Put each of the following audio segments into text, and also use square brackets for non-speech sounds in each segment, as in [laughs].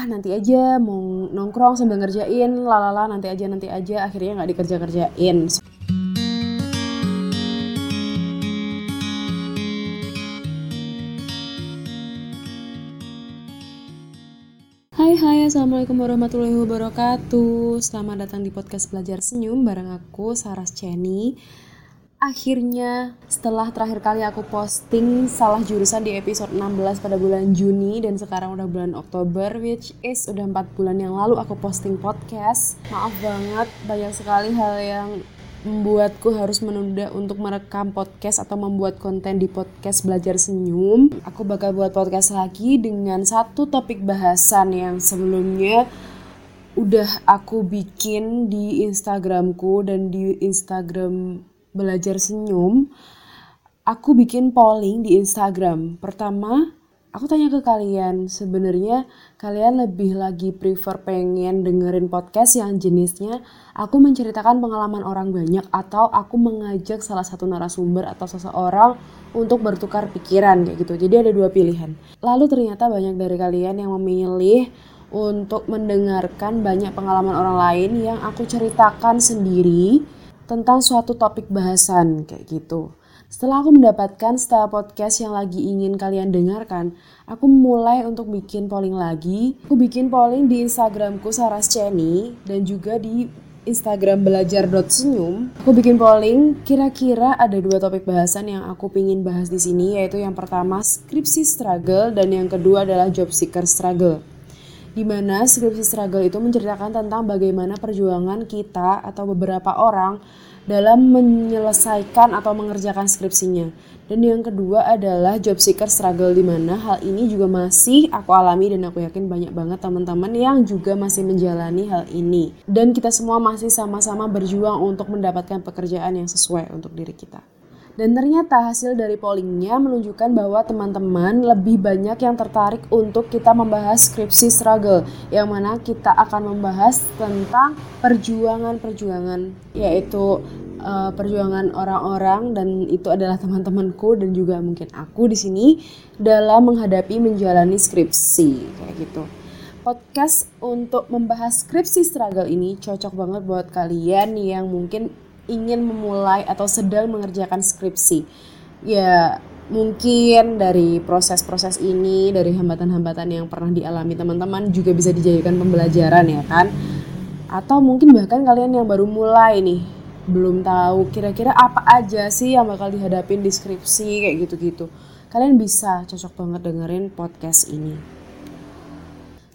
ah nanti aja mau nongkrong sambil ngerjain lalala nanti aja nanti aja. Akhirnya nggak dikerja kerjain Hai hai assalamualaikum warahmatullahi wabarakatuh. Selamat datang di podcast belajar senyum bareng aku Saras Ceni Akhirnya setelah terakhir kali aku posting salah jurusan di episode 16 pada bulan Juni dan sekarang udah bulan Oktober which is udah 4 bulan yang lalu aku posting podcast. Maaf banget banyak sekali hal yang membuatku harus menunda untuk merekam podcast atau membuat konten di podcast belajar senyum. Aku bakal buat podcast lagi dengan satu topik bahasan yang sebelumnya udah aku bikin di Instagramku dan di Instagram belajar senyum, aku bikin polling di Instagram. Pertama, aku tanya ke kalian, sebenarnya kalian lebih lagi prefer pengen dengerin podcast yang jenisnya aku menceritakan pengalaman orang banyak atau aku mengajak salah satu narasumber atau seseorang untuk bertukar pikiran kayak gitu. Jadi ada dua pilihan. Lalu ternyata banyak dari kalian yang memilih untuk mendengarkan banyak pengalaman orang lain yang aku ceritakan sendiri tentang suatu topik bahasan kayak gitu. Setelah aku mendapatkan style podcast yang lagi ingin kalian dengarkan, aku mulai untuk bikin polling lagi. Aku bikin polling di Instagramku Saras Ceni dan juga di Instagram belajar.senyum. Aku bikin polling, kira-kira ada dua topik bahasan yang aku pingin bahas di sini, yaitu yang pertama skripsi struggle dan yang kedua adalah job seeker struggle di mana skripsi struggle itu menceritakan tentang bagaimana perjuangan kita atau beberapa orang dalam menyelesaikan atau mengerjakan skripsinya. Dan yang kedua adalah job seeker struggle di mana hal ini juga masih aku alami dan aku yakin banyak banget teman-teman yang juga masih menjalani hal ini. Dan kita semua masih sama-sama berjuang untuk mendapatkan pekerjaan yang sesuai untuk diri kita. Dan ternyata hasil dari pollingnya menunjukkan bahwa teman-teman lebih banyak yang tertarik untuk kita membahas skripsi struggle yang mana kita akan membahas tentang perjuangan-perjuangan yaitu uh, perjuangan orang-orang dan itu adalah teman-temanku dan juga mungkin aku di sini dalam menghadapi menjalani skripsi kayak gitu. Podcast untuk membahas skripsi struggle ini cocok banget buat kalian yang mungkin ingin memulai atau sedang mengerjakan skripsi. Ya, mungkin dari proses-proses ini, dari hambatan-hambatan yang pernah dialami teman-teman juga bisa dijadikan pembelajaran ya kan? Atau mungkin bahkan kalian yang baru mulai nih, belum tahu kira-kira apa aja sih yang bakal dihadapin di skripsi kayak gitu-gitu. Kalian bisa cocok banget dengerin podcast ini.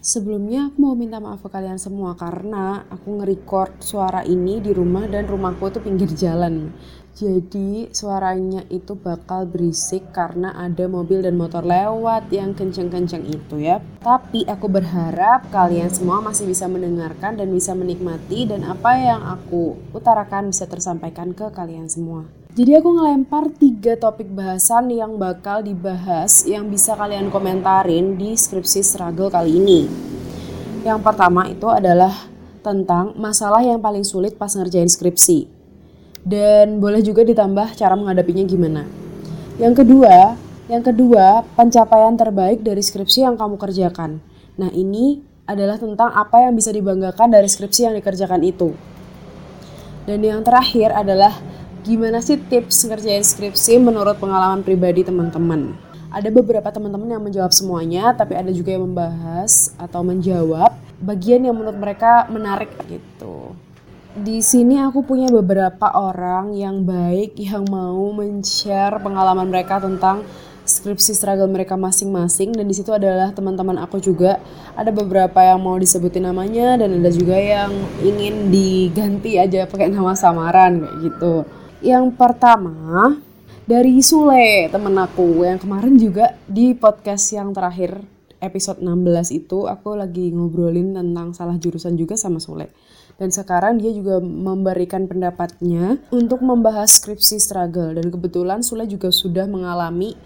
Sebelumnya aku mau minta maaf ke kalian semua karena aku nge-record suara ini di rumah dan rumahku itu pinggir jalan. Jadi suaranya itu bakal berisik karena ada mobil dan motor lewat yang kenceng-kenceng itu ya. Tapi aku berharap kalian semua masih bisa mendengarkan dan bisa menikmati dan apa yang aku utarakan bisa tersampaikan ke kalian semua. Jadi aku ngelempar tiga topik bahasan yang bakal dibahas yang bisa kalian komentarin di skripsi struggle kali ini. Yang pertama itu adalah tentang masalah yang paling sulit pas ngerjain skripsi. Dan boleh juga ditambah cara menghadapinya gimana. Yang kedua, yang kedua, pencapaian terbaik dari skripsi yang kamu kerjakan. Nah, ini adalah tentang apa yang bisa dibanggakan dari skripsi yang dikerjakan itu. Dan yang terakhir adalah gimana sih tips ngerjain skripsi menurut pengalaman pribadi teman-teman? Ada beberapa teman-teman yang menjawab semuanya, tapi ada juga yang membahas atau menjawab bagian yang menurut mereka menarik gitu. Di sini aku punya beberapa orang yang baik yang mau men-share pengalaman mereka tentang skripsi struggle mereka masing-masing dan di situ adalah teman-teman aku juga ada beberapa yang mau disebutin namanya dan ada juga yang ingin diganti aja pakai nama samaran kayak gitu. Yang pertama dari Sule temen aku yang kemarin juga di podcast yang terakhir episode 16 itu aku lagi ngobrolin tentang salah jurusan juga sama Sule. Dan sekarang dia juga memberikan pendapatnya untuk membahas skripsi struggle dan kebetulan Sule juga sudah mengalami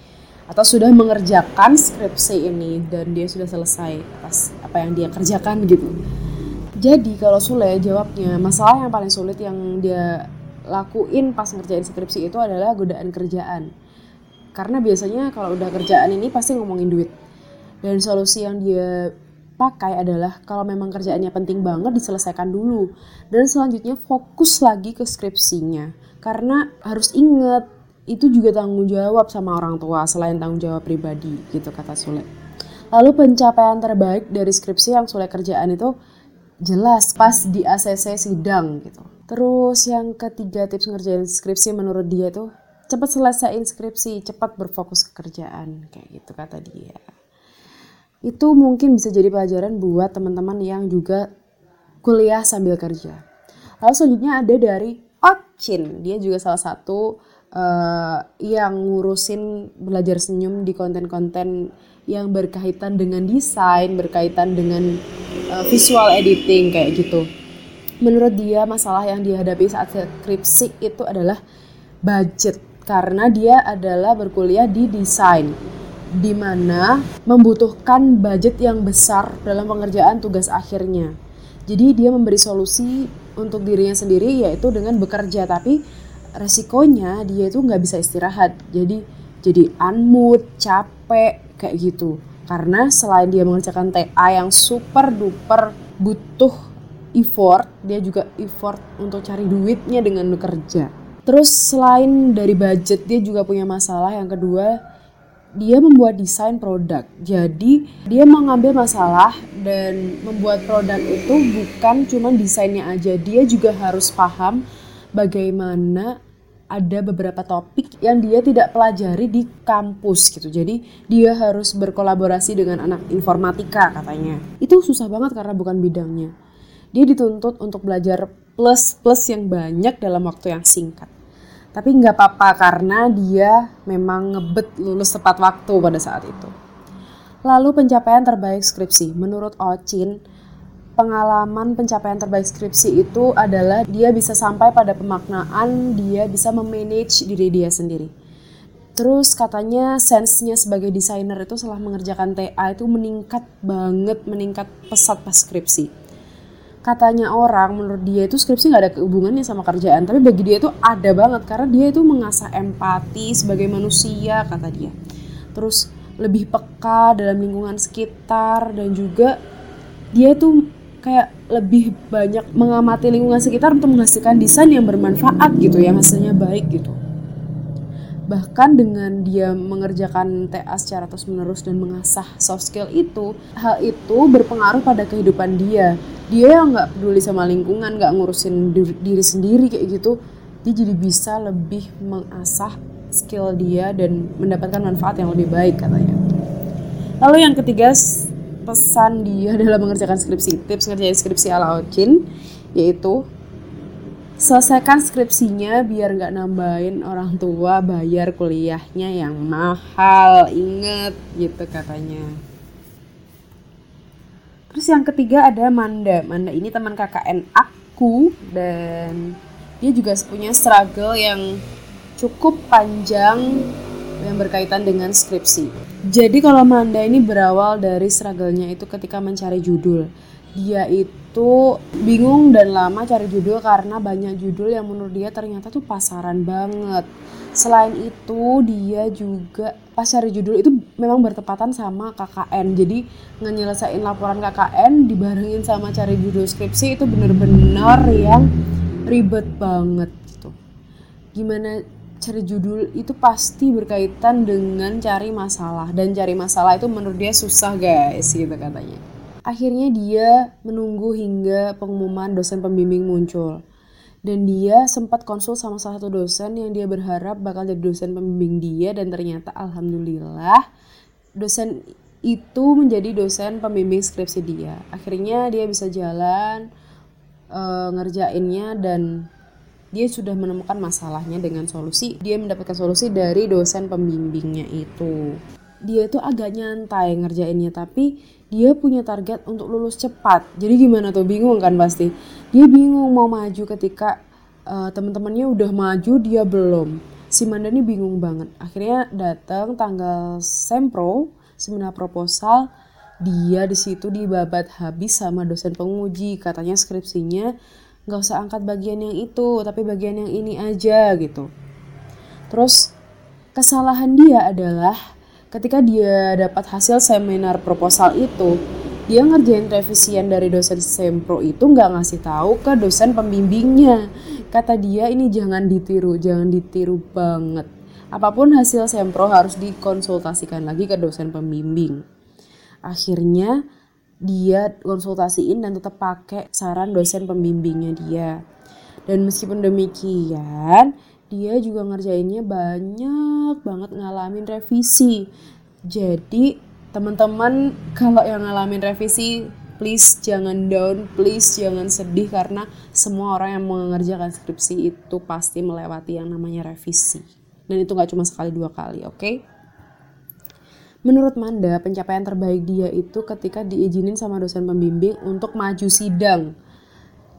atau sudah mengerjakan skripsi ini dan dia sudah selesai atas apa yang dia kerjakan gitu. Jadi kalau Sule jawabnya masalah yang paling sulit yang dia lakuin pas ngerjain skripsi itu adalah godaan kerjaan. Karena biasanya kalau udah kerjaan ini pasti ngomongin duit. Dan solusi yang dia dipakai adalah kalau memang kerjaannya penting banget diselesaikan dulu dan selanjutnya fokus lagi ke skripsinya karena harus inget itu juga tanggung jawab sama orang tua selain tanggung jawab pribadi gitu kata Sule. Lalu pencapaian terbaik dari skripsi yang Sule kerjaan itu jelas pas di ACC sidang gitu. Terus yang ketiga tips ngerjain skripsi menurut dia tuh cepat selesaiin skripsi, cepat berfokus ke kerjaan kayak gitu kata dia. Itu mungkin bisa jadi pelajaran buat teman-teman yang juga kuliah sambil kerja. Lalu selanjutnya ada dari Ocin, dia juga salah satu uh, yang ngurusin belajar senyum di konten-konten yang berkaitan dengan desain, berkaitan dengan uh, visual editing kayak gitu. Menurut dia masalah yang dihadapi saat skripsi itu adalah budget. Karena dia adalah berkuliah di desain di mana membutuhkan budget yang besar dalam pengerjaan tugas akhirnya. Jadi dia memberi solusi untuk dirinya sendiri yaitu dengan bekerja. Tapi resikonya dia itu nggak bisa istirahat. Jadi jadi unmood capek kayak gitu. Karena selain dia mengerjakan TA yang super duper butuh effort dia juga effort untuk cari duitnya dengan bekerja terus selain dari budget dia juga punya masalah yang kedua dia membuat desain produk. Jadi dia mengambil masalah dan membuat produk itu bukan cuma desainnya aja. Dia juga harus paham bagaimana ada beberapa topik yang dia tidak pelajari di kampus gitu. Jadi dia harus berkolaborasi dengan anak informatika katanya. Itu susah banget karena bukan bidangnya. Dia dituntut untuk belajar plus-plus yang banyak dalam waktu yang singkat. Tapi nggak apa-apa karena dia memang ngebet lulus tepat waktu pada saat itu. Lalu pencapaian terbaik skripsi. Menurut Ocin, pengalaman pencapaian terbaik skripsi itu adalah dia bisa sampai pada pemaknaan, dia bisa memanage diri dia sendiri. Terus katanya sense-nya sebagai desainer itu setelah mengerjakan TA itu meningkat banget, meningkat pesat pas skripsi. Katanya orang menurut dia itu skripsi nggak ada hubungannya sama kerjaan, tapi bagi dia itu ada banget karena dia itu mengasah empati sebagai manusia kata dia. Terus lebih peka dalam lingkungan sekitar dan juga dia itu kayak lebih banyak mengamati lingkungan sekitar untuk menghasilkan desain yang bermanfaat gitu yang hasilnya baik gitu bahkan dengan dia mengerjakan TA secara terus menerus dan mengasah soft skill itu hal itu berpengaruh pada kehidupan dia. Dia yang nggak peduli sama lingkungan nggak ngurusin diri, diri sendiri kayak gitu dia jadi bisa lebih mengasah skill dia dan mendapatkan manfaat yang lebih baik katanya. Lalu yang ketiga pesan dia [laughs] dalam mengerjakan skripsi tips ngerjain skripsi ala Ocin yaitu selesaikan skripsinya biar nggak nambahin orang tua bayar kuliahnya yang mahal inget gitu katanya terus yang ketiga ada Manda Manda ini teman KKN aku dan dia juga punya struggle yang cukup panjang yang berkaitan dengan skripsi. Jadi kalau Manda ini berawal dari struggle-nya itu ketika mencari judul. Dia itu bingung dan lama cari judul karena banyak judul yang menurut dia ternyata tuh pasaran banget. Selain itu dia juga pas cari judul itu memang bertepatan sama KKN. Jadi ngenyelesain laporan KKN dibarengin sama cari judul skripsi itu bener-bener yang ribet banget gitu. Gimana cari judul itu pasti berkaitan dengan cari masalah dan cari masalah itu menurut dia susah guys gitu katanya. Akhirnya dia menunggu hingga pengumuman dosen pembimbing muncul. Dan dia sempat konsul sama salah satu dosen yang dia berharap bakal jadi dosen pembimbing dia dan ternyata alhamdulillah dosen itu menjadi dosen pembimbing skripsi dia. Akhirnya dia bisa jalan uh, ngerjainnya dan dia sudah menemukan masalahnya dengan solusi dia mendapatkan solusi dari dosen pembimbingnya itu dia itu agak nyantai ngerjainnya tapi dia punya target untuk lulus cepat. Jadi gimana tuh? Bingung kan pasti. Dia bingung mau maju ketika uh, teman-temannya udah maju dia belum. Si Mandani bingung banget. Akhirnya datang tanggal sempro seminar proposal. Dia di situ dibabat habis sama dosen penguji. Katanya skripsinya nggak usah angkat bagian yang itu tapi bagian yang ini aja gitu. Terus kesalahan dia adalah ketika dia dapat hasil seminar proposal itu dia ngerjain revisian dari dosen sempro itu nggak ngasih tahu ke dosen pembimbingnya. Kata dia ini jangan ditiru jangan ditiru banget. Apa pun hasil sempro harus dikonsultasikan lagi ke dosen pembimbing. Akhirnya dia konsultasiin dan tetap pakai saran dosen pembimbingnya dia. Dan meskipun demikian dia juga ngerjainnya banyak banget ngalamin revisi jadi teman-teman kalau yang ngalamin revisi please jangan down, please jangan sedih karena semua orang yang mengerjakan skripsi itu pasti melewati yang namanya revisi. Dan itu nggak cuma sekali dua kali, oke? Okay? Menurut Manda, pencapaian terbaik dia itu ketika diizinin sama dosen pembimbing untuk maju sidang.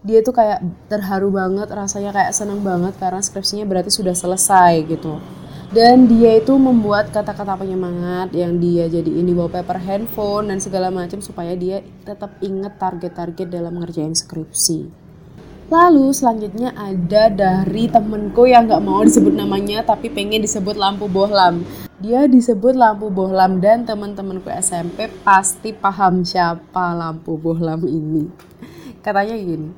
Dia tuh kayak terharu banget, rasanya kayak seneng banget karena skripsinya berarti sudah selesai gitu dan dia itu membuat kata-kata penyemangat yang dia jadi ini wallpaper handphone dan segala macam supaya dia tetap inget target-target dalam ngerjain skripsi. Lalu selanjutnya ada dari temenku yang gak mau disebut namanya tapi pengen disebut lampu bohlam. Dia disebut lampu bohlam dan teman-temanku SMP pasti paham siapa lampu bohlam ini. Katanya gini,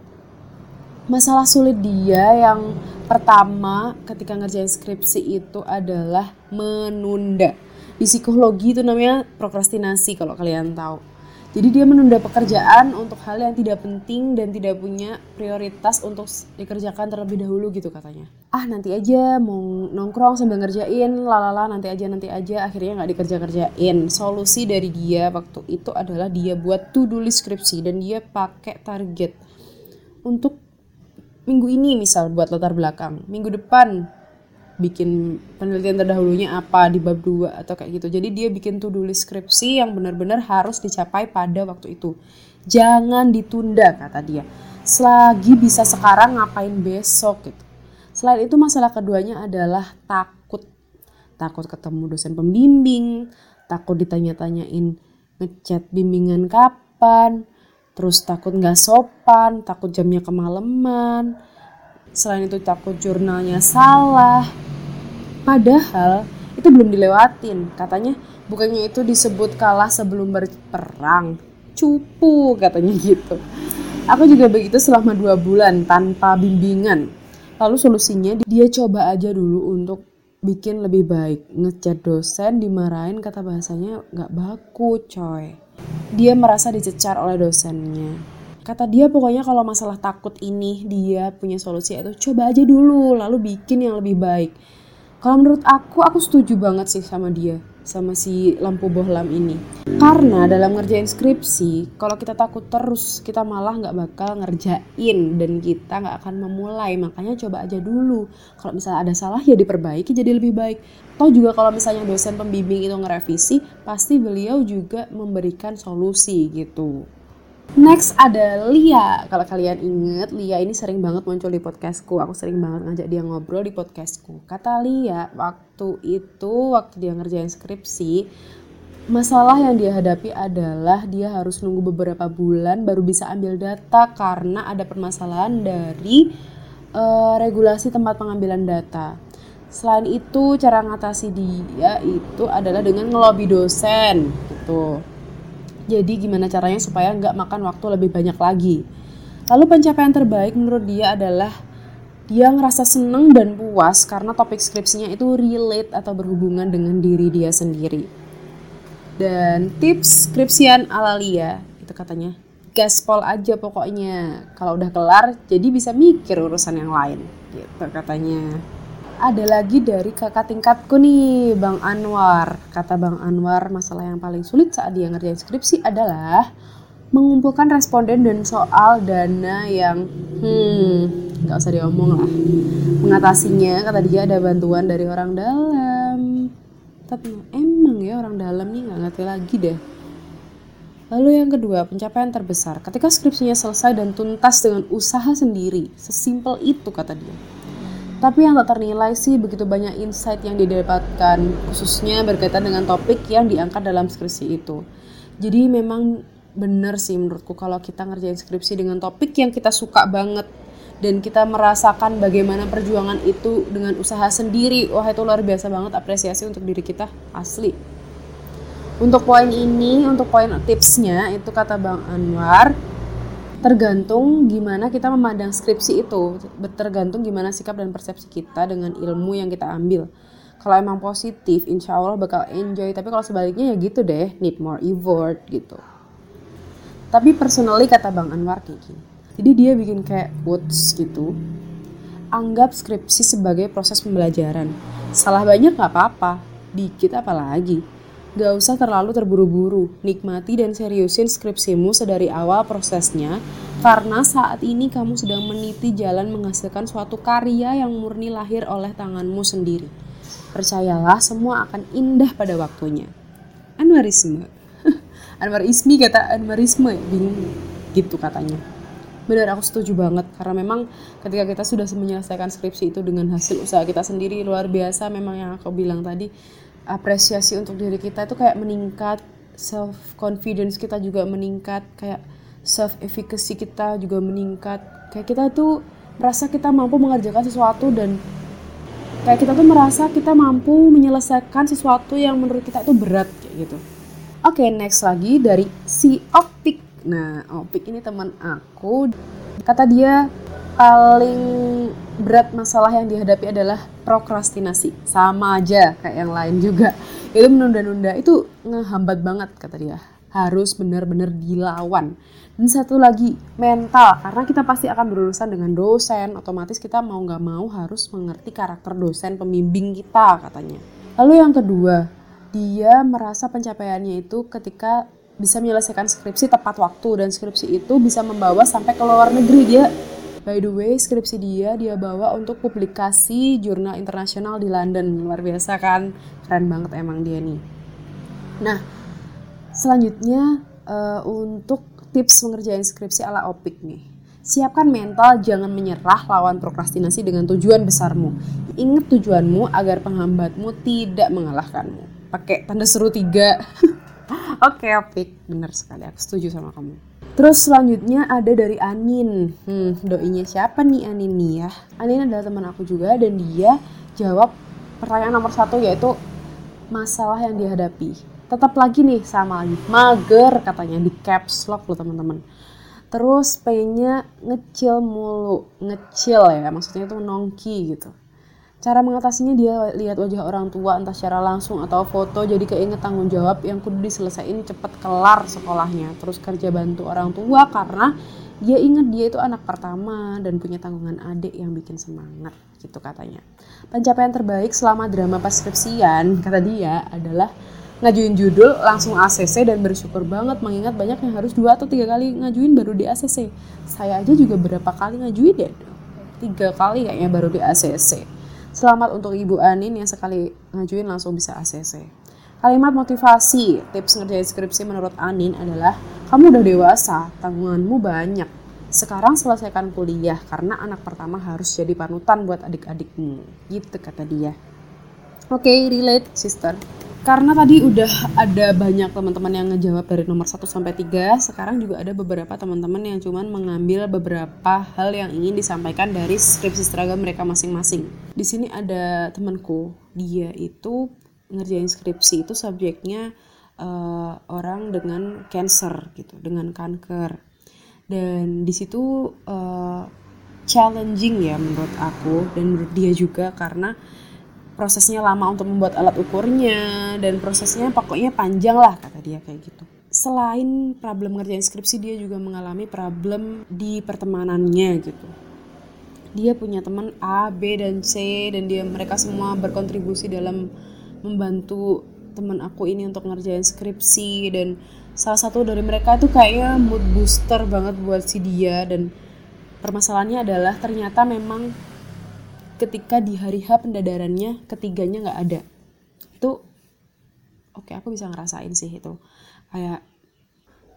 masalah sulit dia yang pertama ketika ngerjain skripsi itu adalah menunda. Di psikologi itu namanya prokrastinasi kalau kalian tahu. Jadi dia menunda pekerjaan untuk hal yang tidak penting dan tidak punya prioritas untuk dikerjakan terlebih dahulu gitu katanya. Ah nanti aja mau nongkrong sambil ngerjain, lalala nanti aja nanti aja akhirnya nggak dikerja-kerjain. Solusi dari dia waktu itu adalah dia buat to-do skripsi dan dia pakai target untuk minggu ini misal buat latar belakang. Minggu depan bikin penelitian terdahulunya apa di bab 2 atau kayak gitu. Jadi dia bikin to-do skripsi yang benar-benar harus dicapai pada waktu itu. Jangan ditunda kata dia. Selagi bisa sekarang ngapain besok gitu. Selain itu masalah keduanya adalah takut. Takut ketemu dosen pembimbing takut ditanya-tanyain ngechat bimbingan kapan terus takut nggak sopan, takut jamnya kemalaman, selain itu takut jurnalnya salah. Padahal itu belum dilewatin, katanya bukannya itu disebut kalah sebelum berperang, cupu katanya gitu. Aku juga begitu selama dua bulan tanpa bimbingan. Lalu solusinya dia coba aja dulu untuk bikin lebih baik. Ngechat dosen dimarahin kata bahasanya nggak baku coy dia merasa dicecar oleh dosennya. Kata dia pokoknya kalau masalah takut ini dia punya solusi itu coba aja dulu lalu bikin yang lebih baik. Kalau menurut aku, aku setuju banget sih sama dia, sama si lampu bohlam ini. Karena dalam ngerjain skripsi, kalau kita takut terus, kita malah nggak bakal ngerjain dan kita nggak akan memulai. Makanya coba aja dulu. Kalau misalnya ada salah ya diperbaiki jadi lebih baik. Toh juga kalau misalnya dosen pembimbing itu ngerevisi, pasti beliau juga memberikan solusi gitu. Next ada Lia. Kalau kalian inget, Lia ini sering banget muncul di podcastku. Aku sering banget ngajak dia ngobrol di podcastku. Kata Lia, waktu itu, waktu dia ngerjain skripsi, masalah yang dia hadapi adalah dia harus nunggu beberapa bulan baru bisa ambil data karena ada permasalahan dari uh, regulasi tempat pengambilan data. Selain itu, cara ngatasi dia itu adalah dengan ngelobi dosen gitu jadi gimana caranya supaya nggak makan waktu lebih banyak lagi. Lalu pencapaian terbaik menurut dia adalah dia ngerasa seneng dan puas karena topik skripsinya itu relate atau berhubungan dengan diri dia sendiri. Dan tips skripsian ala Lia itu katanya gaspol aja pokoknya kalau udah kelar jadi bisa mikir urusan yang lain gitu katanya ada lagi dari kakak tingkatku nih, Bang Anwar. Kata Bang Anwar, masalah yang paling sulit saat dia ngerjain skripsi adalah mengumpulkan responden dan soal dana yang hmm nggak usah diomong lah. Mengatasinya kata dia ada bantuan dari orang dalam. Tapi emang ya orang dalam nih nggak ngerti lagi deh. Lalu yang kedua, pencapaian terbesar. Ketika skripsinya selesai dan tuntas dengan usaha sendiri. Sesimpel itu kata dia tapi yang tak ternilai sih begitu banyak insight yang didapatkan, khususnya berkaitan dengan topik yang diangkat dalam skripsi itu. Jadi memang benar sih menurutku kalau kita ngerjain skripsi dengan topik yang kita suka banget dan kita merasakan bagaimana perjuangan itu dengan usaha sendiri, wah itu luar biasa banget apresiasi untuk diri kita asli. untuk poin ini untuk poin tipsnya itu kata Bang Anwar tergantung gimana kita memandang skripsi itu. Tergantung gimana sikap dan persepsi kita dengan ilmu yang kita ambil. Kalau emang positif insya Allah bakal enjoy. Tapi kalau sebaliknya ya gitu deh. Need more effort gitu. Tapi personally kata Bang Anwar gini. Jadi dia bikin kayak quotes gitu. Anggap skripsi sebagai proses pembelajaran. Salah banyak gak apa-apa. Dikit apalagi Gak usah terlalu terburu-buru, nikmati dan seriusin skripsimu sedari awal prosesnya, karena saat ini kamu sedang meniti jalan menghasilkan suatu karya yang murni lahir oleh tanganmu sendiri. Percayalah, semua akan indah pada waktunya. Anwarisme. [laughs] Anwarismi kata Anwarisme, bingung gitu katanya. Benar, aku setuju banget karena memang ketika kita sudah menyelesaikan skripsi itu dengan hasil usaha kita sendiri luar biasa memang yang aku bilang tadi apresiasi untuk diri kita itu kayak meningkat self confidence kita juga meningkat kayak self efficacy kita juga meningkat. Kayak kita tuh merasa kita mampu mengerjakan sesuatu dan kayak kita tuh merasa kita mampu menyelesaikan sesuatu yang menurut kita itu berat kayak gitu. Oke okay, next lagi dari si Opik nah Opik ini teman aku. Kata dia paling berat masalah yang dihadapi adalah prokrastinasi. Sama aja kayak yang lain juga. Itu menunda-nunda itu ngehambat banget kata dia. Harus benar-benar dilawan. Dan satu lagi mental. Karena kita pasti akan berurusan dengan dosen otomatis kita mau nggak mau harus mengerti karakter dosen pembimbing kita katanya. Lalu yang kedua dia merasa pencapaiannya itu ketika bisa menyelesaikan skripsi tepat waktu dan skripsi itu bisa membawa sampai ke luar negeri. Dia By the way, skripsi dia dia bawa untuk publikasi jurnal internasional di London. Luar biasa kan? Keren banget emang dia nih. Nah, selanjutnya uh, untuk tips mengerjain skripsi ala Opik nih. Siapkan mental, jangan menyerah lawan prokrastinasi dengan tujuan besarmu. Ingat tujuanmu agar penghambatmu tidak mengalahkanmu. Pakai tanda seru tiga. [laughs] Oke, okay, Opik. Bener sekali, aku setuju sama kamu. Terus selanjutnya ada dari Anin. Hmm, doinya siapa nih Anin nih ya? Anin adalah teman aku juga dan dia jawab pertanyaan nomor satu yaitu masalah yang dihadapi. Tetap lagi nih sama lagi, mager katanya di caps lock loh teman-teman. Terus pengennya ngecil mulu, ngecil ya, maksudnya itu nongki gitu. Cara mengatasinya dia lihat wajah orang tua entah secara langsung atau foto jadi keinget tanggung jawab yang kudu diselesaikan cepet kelar sekolahnya. Terus kerja bantu orang tua karena dia inget dia itu anak pertama dan punya tanggungan adik yang bikin semangat gitu katanya. Pencapaian terbaik selama drama pas skripsian kata dia adalah ngajuin judul langsung ACC dan bersyukur banget mengingat banyak yang harus dua atau tiga kali ngajuin baru di ACC. Saya aja juga berapa kali ngajuin ya? Tiga kali kayaknya baru di ACC Selamat untuk Ibu Anin yang sekali ngajuin langsung bisa ACC. Kalimat motivasi, tips ngerjain skripsi menurut Anin adalah kamu udah dewasa, tanggunganmu banyak. Sekarang selesaikan kuliah karena anak pertama harus jadi panutan buat adik-adikmu. Gitu kata dia. Oke, okay, relate sister. Karena tadi udah ada banyak teman-teman yang ngejawab dari nomor 1 sampai 3, sekarang juga ada beberapa teman-teman yang cuman mengambil beberapa hal yang ingin disampaikan dari skripsi seragam mereka masing-masing. Di sini ada temanku, dia itu ngerjain skripsi itu subjeknya uh, orang dengan cancer gitu, dengan kanker. Dan di situ uh, challenging ya menurut aku dan menurut dia juga karena prosesnya lama untuk membuat alat ukurnya dan prosesnya pokoknya panjang lah kata dia kayak gitu. Selain problem ngerjain skripsi dia juga mengalami problem di pertemanannya gitu. Dia punya teman A, B dan C dan dia mereka semua berkontribusi dalam membantu teman aku ini untuk ngerjain skripsi dan salah satu dari mereka tuh kayaknya mood booster banget buat si dia dan permasalahannya adalah ternyata memang ketika di hari H pendadarannya ketiganya nggak ada. Itu oke okay, aku bisa ngerasain sih itu. Kayak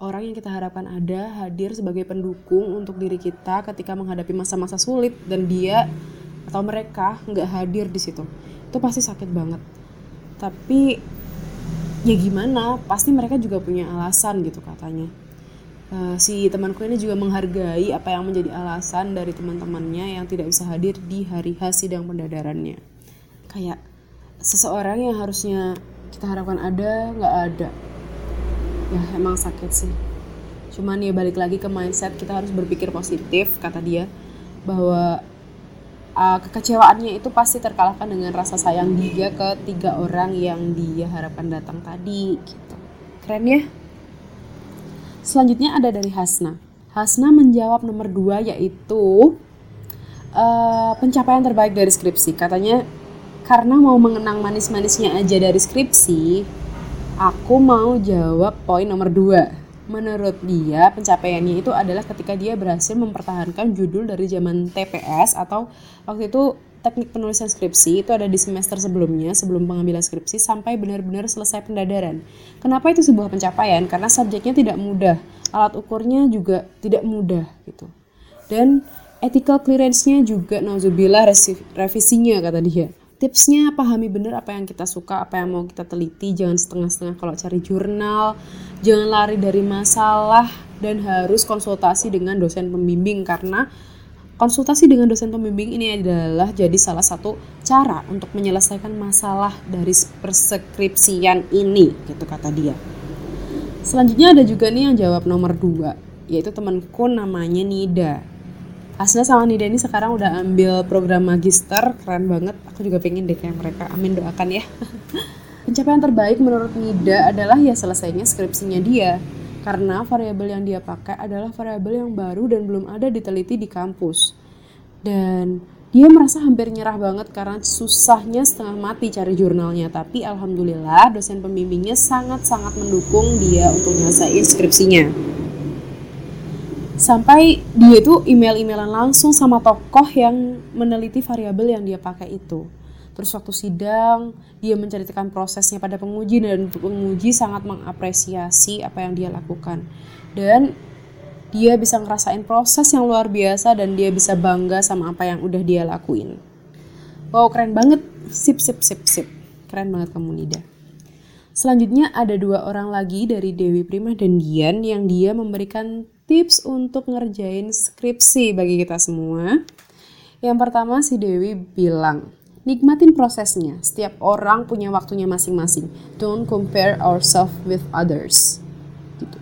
orang yang kita harapkan ada hadir sebagai pendukung untuk diri kita ketika menghadapi masa-masa sulit dan dia atau mereka nggak hadir di situ. Itu pasti sakit banget. Tapi ya gimana? Pasti mereka juga punya alasan gitu katanya uh, si temanku ini juga menghargai apa yang menjadi alasan dari teman-temannya yang tidak bisa hadir di hari H sidang pendadarannya. Kayak seseorang yang harusnya kita harapkan ada nggak ada. Ya emang sakit sih. Cuman ya balik lagi ke mindset kita harus berpikir positif kata dia bahwa uh, kekecewaannya itu pasti terkalahkan dengan rasa sayang dia ke tiga orang yang dia harapkan datang tadi gitu. Keren ya selanjutnya ada dari Hasna. Hasna menjawab nomor dua yaitu uh, pencapaian terbaik dari skripsi. Katanya karena mau mengenang manis-manisnya aja dari skripsi aku mau jawab poin nomor dua. Menurut dia pencapaiannya itu adalah ketika dia berhasil mempertahankan judul dari zaman TPS atau waktu itu teknik penulisan skripsi itu ada di semester sebelumnya sebelum pengambilan skripsi sampai benar-benar selesai pendadaran. Kenapa itu sebuah pencapaian? Karena subjeknya tidak mudah, alat ukurnya juga tidak mudah gitu. Dan ethical clearance-nya juga nauzubillah revisinya kata dia tipsnya pahami benar apa yang kita suka, apa yang mau kita teliti, jangan setengah-setengah kalau cari jurnal, jangan lari dari masalah dan harus konsultasi dengan dosen pembimbing karena konsultasi dengan dosen pembimbing ini adalah jadi salah satu cara untuk menyelesaikan masalah dari perskripsian ini gitu kata dia. Selanjutnya ada juga nih yang jawab nomor dua yaitu temanku namanya Nida Asna sama Nida ini sekarang udah ambil program magister, keren banget. Aku juga pengen deh kayak mereka. Amin doakan ya. [laughs] Pencapaian terbaik menurut Nida adalah ya selesainya skripsinya dia. Karena variabel yang dia pakai adalah variabel yang baru dan belum ada diteliti di kampus. Dan dia merasa hampir nyerah banget karena susahnya setengah mati cari jurnalnya. Tapi alhamdulillah dosen pembimbingnya sangat-sangat mendukung dia untuk nyelesain skripsinya sampai dia itu email-emailan langsung sama tokoh yang meneliti variabel yang dia pakai itu. Terus waktu sidang, dia menceritakan prosesnya pada penguji dan penguji sangat mengapresiasi apa yang dia lakukan. Dan dia bisa ngerasain proses yang luar biasa dan dia bisa bangga sama apa yang udah dia lakuin. Wow, keren banget. Sip, sip, sip, sip. Keren banget kamu, Nida. Selanjutnya ada dua orang lagi dari Dewi Prima dan Dian yang dia memberikan tips untuk ngerjain skripsi bagi kita semua. Yang pertama si Dewi bilang, nikmatin prosesnya. Setiap orang punya waktunya masing-masing. Don't compare ourselves with others. Gitu.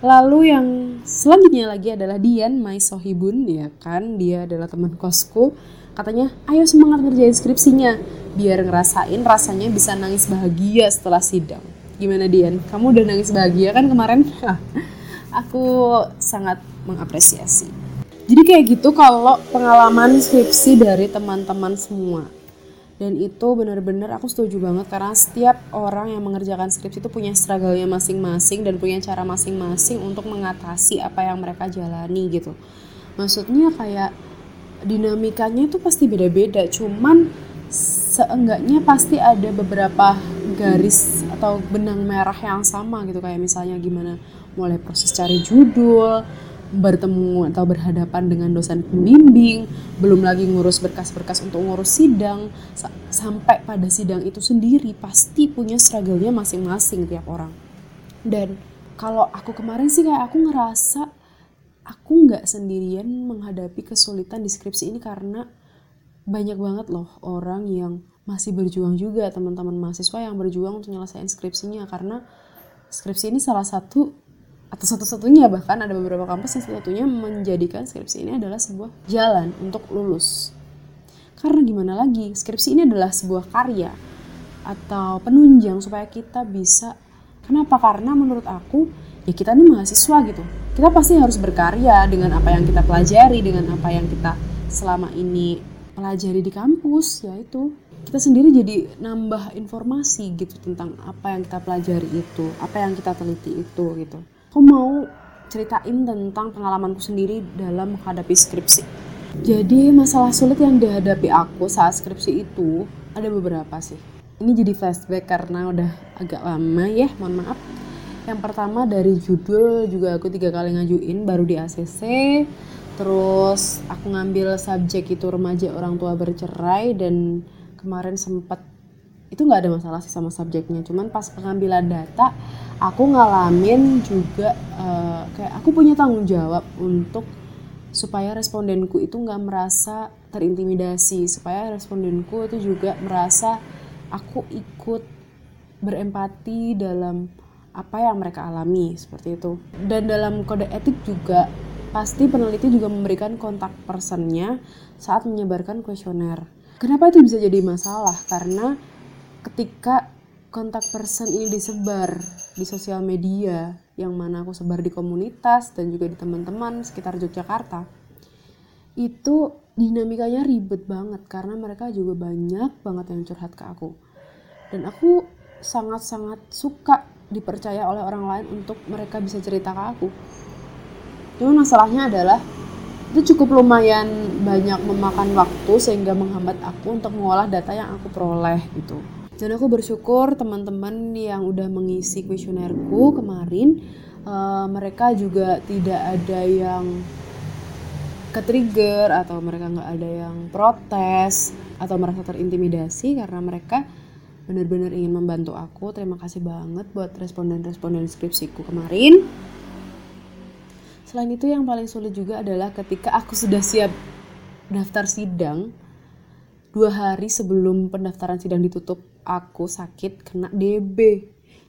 Lalu yang selanjutnya lagi adalah Dian, my sohibun, ya kan? Dia adalah teman kosku. Katanya, ayo semangat ngerjain skripsinya. Biar ngerasain rasanya bisa nangis bahagia setelah sidang. Gimana Dian? Kamu udah nangis bahagia kan kemarin? [laughs] aku sangat mengapresiasi. Jadi kayak gitu kalau pengalaman skripsi dari teman-teman semua. Dan itu benar-benar aku setuju banget karena setiap orang yang mengerjakan skripsi itu punya struggle-nya masing-masing dan punya cara masing-masing untuk mengatasi apa yang mereka jalani gitu. Maksudnya kayak dinamikanya itu pasti beda-beda, cuman seenggaknya pasti ada beberapa garis atau benang merah yang sama gitu kayak misalnya gimana mulai proses cari judul, bertemu atau berhadapan dengan dosen pembimbing, belum lagi ngurus berkas-berkas untuk ngurus sidang, sampai pada sidang itu sendiri pasti punya struggle-nya masing-masing tiap orang. Dan kalau aku kemarin sih kayak aku ngerasa aku nggak sendirian menghadapi kesulitan di skripsi ini karena banyak banget loh orang yang masih berjuang juga teman-teman mahasiswa yang berjuang untuk nyelesain skripsinya karena skripsi ini salah satu atau satu-satunya bahkan ada beberapa kampus yang satu-satunya menjadikan skripsi ini adalah sebuah jalan untuk lulus. Karena gimana lagi, skripsi ini adalah sebuah karya atau penunjang supaya kita bisa kenapa? Karena menurut aku ya kita ini mahasiswa gitu. Kita pasti harus berkarya dengan apa yang kita pelajari, dengan apa yang kita selama ini pelajari di kampus, yaitu kita sendiri jadi nambah informasi gitu tentang apa yang kita pelajari itu, apa yang kita teliti itu gitu aku mau ceritain tentang pengalamanku sendiri dalam menghadapi skripsi. Jadi masalah sulit yang dihadapi aku saat skripsi itu ada beberapa sih. Ini jadi flashback karena udah agak lama ya, mohon maaf. Yang pertama dari judul juga aku tiga kali ngajuin baru di ACC. Terus aku ngambil subjek itu remaja orang tua bercerai dan kemarin sempat itu nggak ada masalah sih sama subjeknya. Cuman pas pengambilan data aku ngalamin juga uh, kayak aku punya tanggung jawab untuk supaya respondenku itu nggak merasa terintimidasi supaya respondenku itu juga merasa aku ikut berempati dalam apa yang mereka alami seperti itu. Dan dalam kode etik juga pasti peneliti juga memberikan kontak personnya saat menyebarkan kuesioner. Kenapa itu bisa jadi masalah? Karena ketika kontak person ini disebar di sosial media yang mana aku sebar di komunitas dan juga di teman-teman sekitar Yogyakarta itu dinamikanya ribet banget karena mereka juga banyak banget yang curhat ke aku. Dan aku sangat-sangat suka dipercaya oleh orang lain untuk mereka bisa cerita ke aku. Cuma masalahnya adalah itu cukup lumayan banyak memakan waktu sehingga menghambat aku untuk mengolah data yang aku peroleh gitu dan aku bersyukur teman-teman yang udah mengisi kuesionerku kemarin uh, mereka juga tidak ada yang ke trigger atau mereka nggak ada yang protes atau merasa terintimidasi karena mereka benar-benar ingin membantu aku. Terima kasih banget buat responden-responden skripsiku kemarin. Selain itu yang paling sulit juga adalah ketika aku sudah siap daftar sidang dua hari sebelum pendaftaran sidang ditutup aku sakit kena DB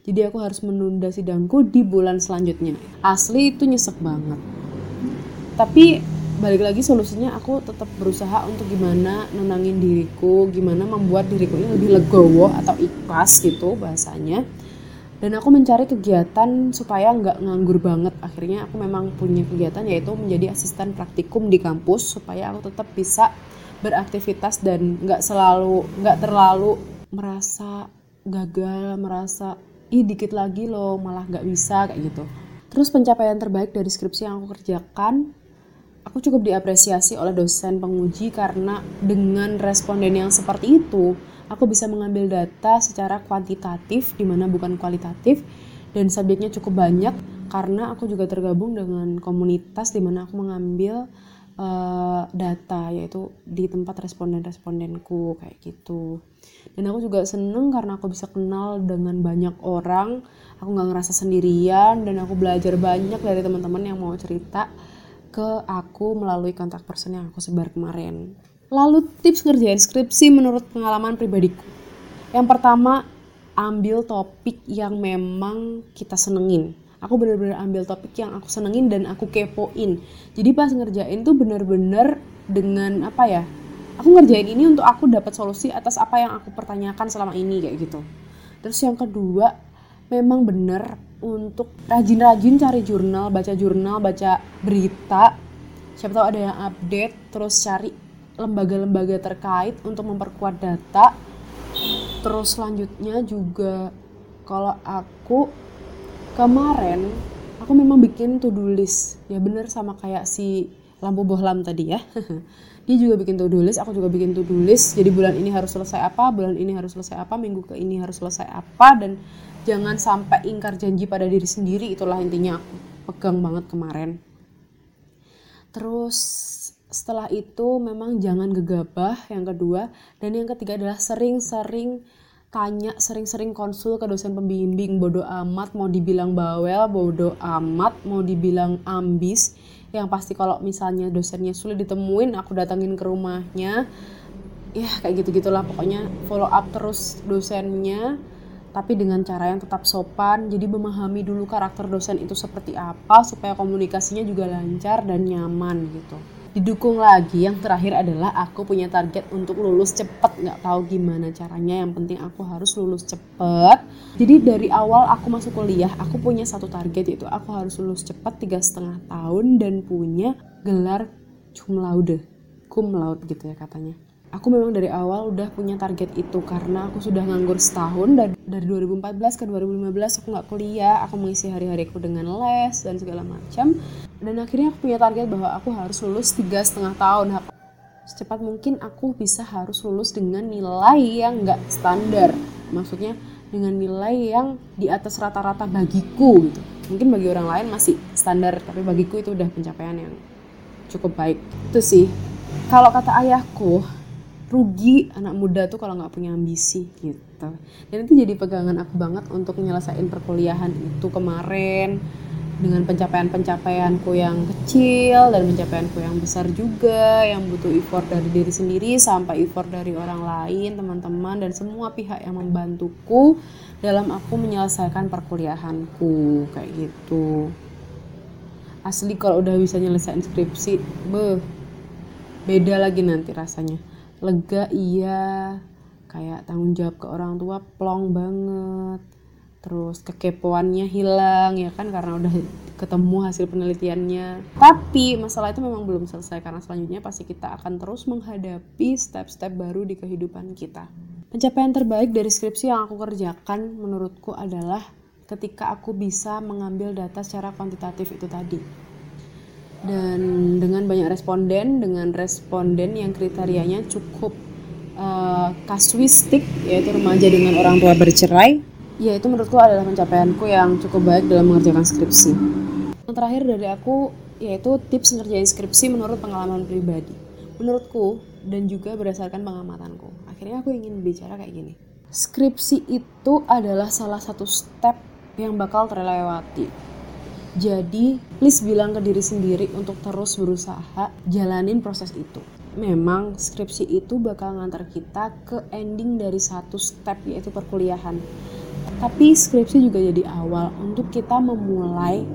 jadi aku harus menunda sidangku di bulan selanjutnya. Asli itu nyesek banget. Tapi balik lagi solusinya aku tetap berusaha untuk gimana nenangin diriku gimana membuat diriku ini lebih legowo atau ikhlas gitu bahasanya. Dan aku mencari kegiatan supaya nggak nganggur banget. Akhirnya aku memang punya kegiatan yaitu menjadi asisten praktikum di kampus supaya aku tetap bisa beraktivitas dan nggak selalu nggak terlalu merasa gagal merasa ih dikit lagi loh malah nggak bisa kayak gitu. Terus pencapaian terbaik dari skripsi yang aku kerjakan aku cukup diapresiasi oleh dosen penguji karena dengan responden yang seperti itu aku bisa mengambil data secara kuantitatif di mana bukan kualitatif dan subjeknya cukup banyak karena aku juga tergabung dengan komunitas di mana aku mengambil uh, data yaitu di tempat responden-respondenku kayak gitu. Dan aku juga seneng karena aku bisa kenal dengan banyak orang. Aku nggak ngerasa sendirian dan aku belajar banyak dari teman-teman yang mau cerita ke aku melalui kontak person yang aku sebar kemarin. Lalu tips ngerjain skripsi menurut pengalaman pribadiku. Yang pertama ambil topik yang memang kita senengin aku bener-bener ambil topik yang aku senengin dan aku kepoin. Jadi pas ngerjain tuh bener-bener dengan apa ya aku ngerjain ini untuk aku dapat solusi atas apa yang aku pertanyakan selama ini kayak gitu. Terus yang kedua memang bener untuk rajin-rajin cari jurnal baca jurnal baca berita. Siapa tahu ada yang update terus cari lembaga-lembaga terkait untuk memperkuat data. Terus selanjutnya juga kalau aku kemarin aku memang bikin to do list. Ya bener sama kayak si lampu bohlam tadi ya. [laughs] Dia juga bikin to do list aku juga bikin to do list. Jadi bulan ini harus selesai apa bulan ini harus selesai apa minggu ke ini harus selesai apa dan jangan sampai ingkar janji pada diri sendiri. Itulah intinya aku pegang banget kemarin. Terus setelah itu memang jangan gegabah yang kedua. Dan yang ketiga adalah sering-sering tanya sering-sering konsul ke dosen pembimbing. Bodoh amat mau dibilang bawel bodoh amat mau dibilang ambis. Yang pasti kalau misalnya dosennya sulit ditemuin aku datangin ke rumahnya. Ya kayak gitu gitulah pokoknya follow up terus dosennya tapi dengan cara yang tetap sopan. Jadi memahami dulu karakter dosen itu seperti apa supaya komunikasinya juga lancar dan nyaman gitu didukung lagi. Yang terakhir adalah aku punya target untuk lulus cepet. Nggak tahu gimana caranya. Yang penting aku harus lulus cepet. Jadi dari awal aku masuk kuliah aku punya satu target yaitu aku harus lulus cepet tiga setengah tahun dan punya gelar cum laude. Cum laude gitu ya katanya aku memang dari awal udah punya target itu karena aku sudah nganggur setahun dan dari 2014 ke 2015 aku nggak kuliah aku mengisi hari-hariku dengan les dan segala macam. Dan akhirnya aku punya target bahwa aku harus lulus tiga setengah tahun. Secepat mungkin aku bisa harus lulus dengan nilai yang nggak standar. Maksudnya dengan nilai yang di atas rata-rata bagiku gitu. Mungkin bagi orang lain masih standar tapi bagiku itu udah pencapaian yang cukup baik. Itu sih. Kalau kata ayahku rugi anak muda tuh kalau nggak punya ambisi gitu. Dan itu jadi pegangan aku banget untuk menyelesaikan perkuliahan itu kemarin dengan pencapaian-pencapaianku yang kecil dan pencapaianku yang besar juga yang butuh effort dari diri sendiri sampai effort dari orang lain teman-teman dan semua pihak yang membantuku dalam aku menyelesaikan perkuliahanku kayak gitu. Asli kalau udah bisa nyelesain skripsi beh beda lagi nanti rasanya lega iya. Kayak tanggung jawab ke orang tua plong banget. Terus kekepoannya hilang ya kan karena udah ketemu hasil penelitiannya. Tapi masalah itu memang belum selesai karena selanjutnya pasti kita akan terus menghadapi step-step baru di kehidupan kita. Pencapaian terbaik dari skripsi yang aku kerjakan menurutku adalah ketika aku bisa mengambil data secara kuantitatif itu tadi dan dengan banyak responden dengan responden yang kriterianya cukup uh, kasuistik yaitu remaja dengan orang tua bercerai ya itu menurutku adalah pencapaianku yang cukup baik dalam mengerjakan skripsi. Yang terakhir dari aku yaitu tips ngerjain skripsi menurut pengalaman pribadi. Menurutku dan juga berdasarkan pengamatanku. Akhirnya aku ingin bicara kayak gini. Skripsi itu adalah salah satu step yang bakal terlewati. Jadi, please bilang ke diri sendiri untuk terus berusaha jalanin proses itu. Memang skripsi itu bakal ngantar kita ke ending dari satu step yaitu perkuliahan tapi skripsi juga jadi awal untuk kita memulai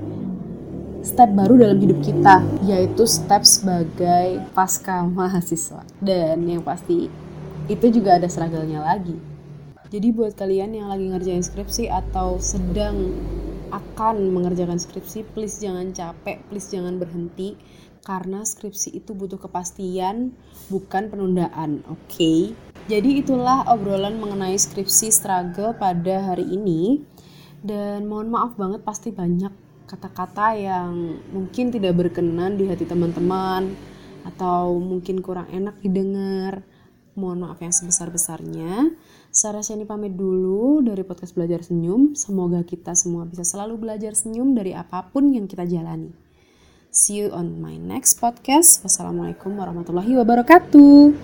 step baru dalam hidup kita, yaitu step sebagai pasca mahasiswa. Dan yang pasti itu juga ada struggle-nya lagi. Jadi buat kalian yang lagi ngerjain skripsi atau sedang akan mengerjakan skripsi, please jangan capek, please jangan berhenti karena skripsi itu butuh kepastian, bukan penundaan, oke? Okay? Jadi itulah obrolan mengenai skripsi struggle pada hari ini. Dan mohon maaf banget pasti banyak kata-kata yang mungkin tidak berkenan di hati teman-teman atau mungkin kurang enak didengar. Mohon maaf yang sebesar-besarnya. Sarah Shani pamit dulu dari podcast Belajar Senyum. Semoga kita semua bisa selalu belajar senyum dari apa pun yang kita jalani. See you on my next podcast. Wassalamualaikum warahmatullahi wabarakatuh.